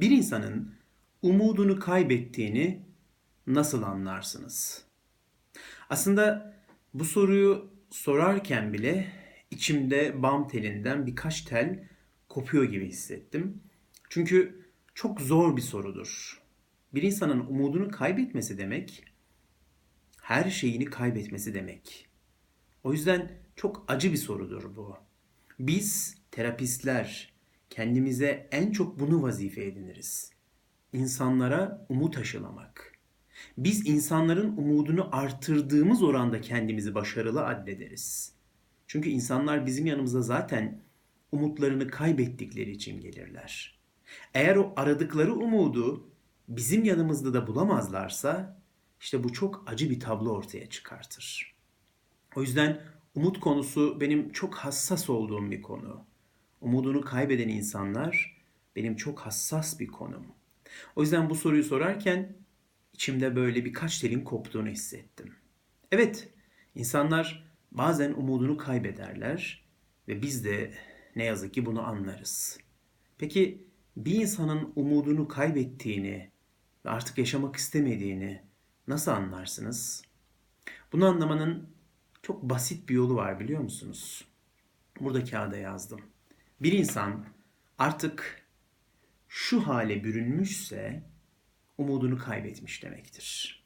Bir insanın umudunu kaybettiğini nasıl anlarsınız? Aslında bu soruyu sorarken bile içimde bam telinden birkaç tel kopuyor gibi hissettim. Çünkü çok zor bir sorudur. Bir insanın umudunu kaybetmesi demek, her şeyini kaybetmesi demek. O yüzden çok acı bir sorudur bu. Biz terapistler kendimize en çok bunu vazife ediniriz. İnsanlara umut aşılamak. Biz insanların umudunu artırdığımız oranda kendimizi başarılı addederiz. Çünkü insanlar bizim yanımıza zaten umutlarını kaybettikleri için gelirler. Eğer o aradıkları umudu bizim yanımızda da bulamazlarsa işte bu çok acı bir tablo ortaya çıkartır. O yüzden umut konusu benim çok hassas olduğum bir konu. Umudunu kaybeden insanlar benim çok hassas bir konum. O yüzden bu soruyu sorarken içimde böyle birkaç telin koptuğunu hissettim. Evet, insanlar bazen umudunu kaybederler ve biz de ne yazık ki bunu anlarız. Peki bir insanın umudunu kaybettiğini ve artık yaşamak istemediğini nasıl anlarsınız? Bunu anlamanın çok basit bir yolu var biliyor musunuz? Burada kağıda yazdım. Bir insan artık şu hale bürünmüşse umudunu kaybetmiş demektir.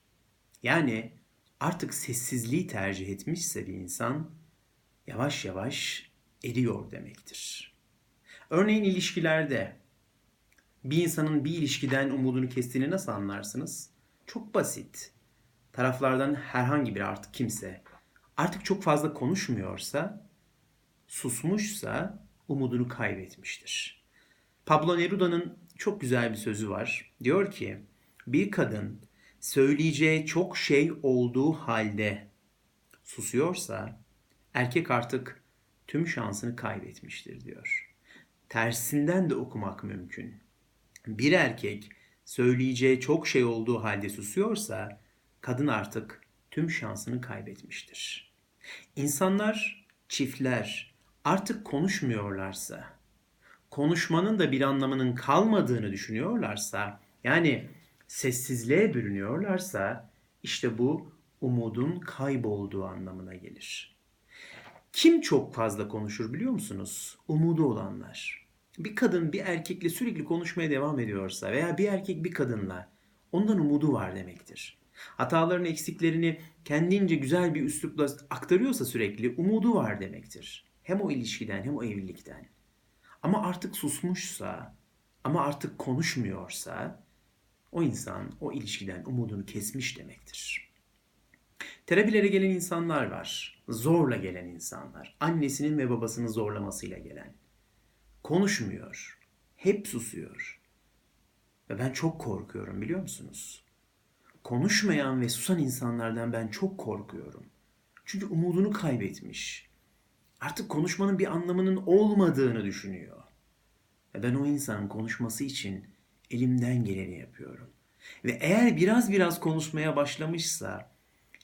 Yani artık sessizliği tercih etmişse bir insan yavaş yavaş eriyor demektir. Örneğin ilişkilerde bir insanın bir ilişkiden umudunu kestiğini nasıl anlarsınız? Çok basit. Taraflardan herhangi bir artık kimse artık çok fazla konuşmuyorsa, susmuşsa umudunu kaybetmiştir. Pablo Neruda'nın çok güzel bir sözü var. Diyor ki, bir kadın söyleyeceği çok şey olduğu halde susuyorsa erkek artık tüm şansını kaybetmiştir diyor. Tersinden de okumak mümkün. Bir erkek söyleyeceği çok şey olduğu halde susuyorsa kadın artık tüm şansını kaybetmiştir. İnsanlar, çiftler artık konuşmuyorlarsa, konuşmanın da bir anlamının kalmadığını düşünüyorlarsa, yani sessizliğe bürünüyorlarsa işte bu umudun kaybolduğu anlamına gelir. Kim çok fazla konuşur biliyor musunuz? Umudu olanlar. Bir kadın bir erkekle sürekli konuşmaya devam ediyorsa veya bir erkek bir kadınla ondan umudu var demektir. Hatalarını, eksiklerini kendince güzel bir üslupla aktarıyorsa sürekli umudu var demektir. Hem o ilişkiden hem o evlilikten. Ama artık susmuşsa, ama artık konuşmuyorsa o insan o ilişkiden umudunu kesmiş demektir. Terapilere gelen insanlar var. Zorla gelen insanlar. Annesinin ve babasının zorlamasıyla gelen. Konuşmuyor. Hep susuyor. Ve ben çok korkuyorum biliyor musunuz? Konuşmayan ve susan insanlardan ben çok korkuyorum. Çünkü umudunu kaybetmiş. Artık konuşmanın bir anlamının olmadığını düşünüyor. Ve ben o insanın konuşması için elimden geleni yapıyorum. Ve eğer biraz biraz konuşmaya başlamışsa,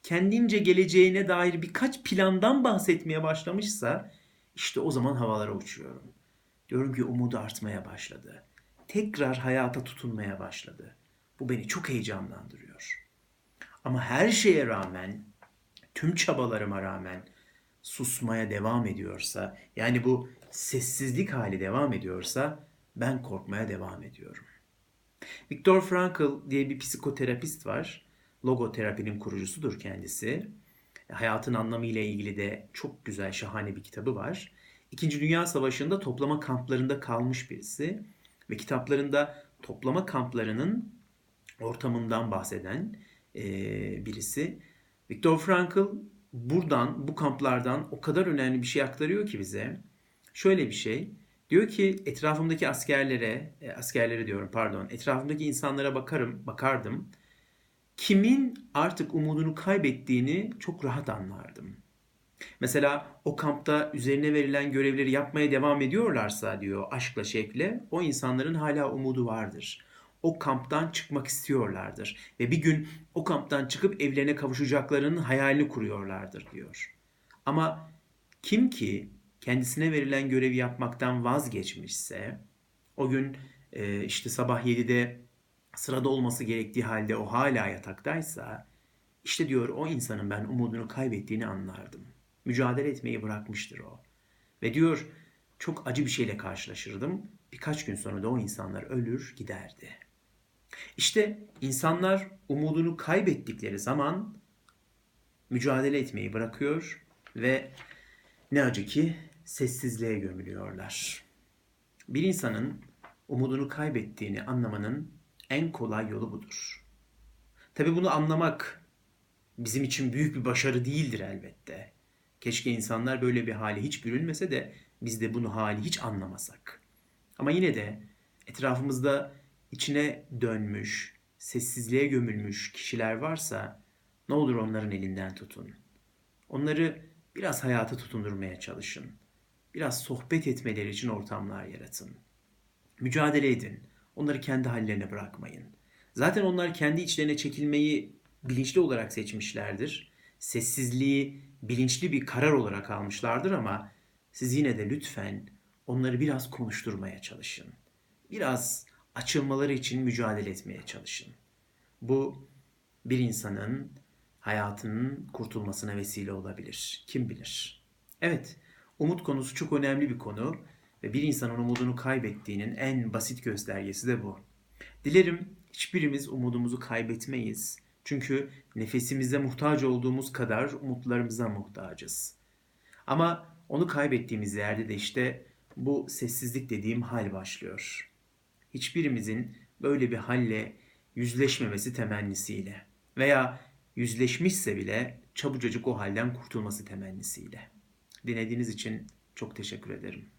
kendince geleceğine dair birkaç plandan bahsetmeye başlamışsa, işte o zaman havalara uçuyorum. Diyorum ki umudu artmaya başladı. Tekrar hayata tutunmaya başladı. Bu beni çok heyecanlandırıyor. Ama her şeye rağmen, tüm çabalarıma rağmen susmaya devam ediyorsa, yani bu sessizlik hali devam ediyorsa ben korkmaya devam ediyorum. Viktor Frankl diye bir psikoterapist var. Logoterapinin kurucusudur kendisi. Hayatın anlamı ile ilgili de çok güzel, şahane bir kitabı var. İkinci Dünya Savaşı'nda toplama kamplarında kalmış birisi ve kitaplarında toplama kamplarının ortamından bahseden e, birisi. Viktor Frankl buradan, bu kamplardan o kadar önemli bir şey aktarıyor ki bize. Şöyle bir şey. Diyor ki etrafımdaki askerlere, e, askerlere diyorum pardon, etrafımdaki insanlara bakarım, bakardım. Kimin artık umudunu kaybettiğini çok rahat anlardım. Mesela o kampta üzerine verilen görevleri yapmaya devam ediyorlarsa diyor aşkla şevkle o insanların hala umudu vardır. O kamptan çıkmak istiyorlardır ve bir gün o kamptan çıkıp evlerine kavuşacaklarının hayalini kuruyorlardır diyor. Ama kim ki kendisine verilen görevi yapmaktan vazgeçmişse o gün e, işte sabah 7'de sırada olması gerektiği halde o hala yataktaysa işte diyor o insanın ben umudunu kaybettiğini anlardım. Mücadele etmeyi bırakmıştır o. Ve diyor çok acı bir şeyle karşılaşırdım. Birkaç gün sonra da o insanlar ölür giderdi. İşte insanlar umudunu kaybettikleri zaman mücadele etmeyi bırakıyor ve ne acı ki sessizliğe gömülüyorlar. Bir insanın umudunu kaybettiğini anlamanın en kolay yolu budur. Tabi bunu anlamak bizim için büyük bir başarı değildir elbette. Keşke insanlar böyle bir hale hiç bürünmese de biz de bunu hali hiç anlamasak. Ama yine de etrafımızda içine dönmüş, sessizliğe gömülmüş kişiler varsa ne olur onların elinden tutun. Onları biraz hayata tutundurmaya çalışın. Biraz sohbet etmeleri için ortamlar yaratın. Mücadele edin. Onları kendi hallerine bırakmayın. Zaten onlar kendi içlerine çekilmeyi bilinçli olarak seçmişlerdir. Sessizliği bilinçli bir karar olarak almışlardır ama siz yine de lütfen onları biraz konuşturmaya çalışın. Biraz açılmaları için mücadele etmeye çalışın. Bu bir insanın hayatının kurtulmasına vesile olabilir. Kim bilir? Evet, umut konusu çok önemli bir konu ve bir insanın umudunu kaybettiğinin en basit göstergesi de bu. Dilerim hiçbirimiz umudumuzu kaybetmeyiz. Çünkü nefesimize muhtaç olduğumuz kadar umutlarımıza muhtacız. Ama onu kaybettiğimiz yerde de işte bu sessizlik dediğim hal başlıyor. Hiçbirimizin böyle bir halle yüzleşmemesi temennisiyle veya yüzleşmişse bile çabucacık o halden kurtulması temennisiyle. Dinlediğiniz için çok teşekkür ederim.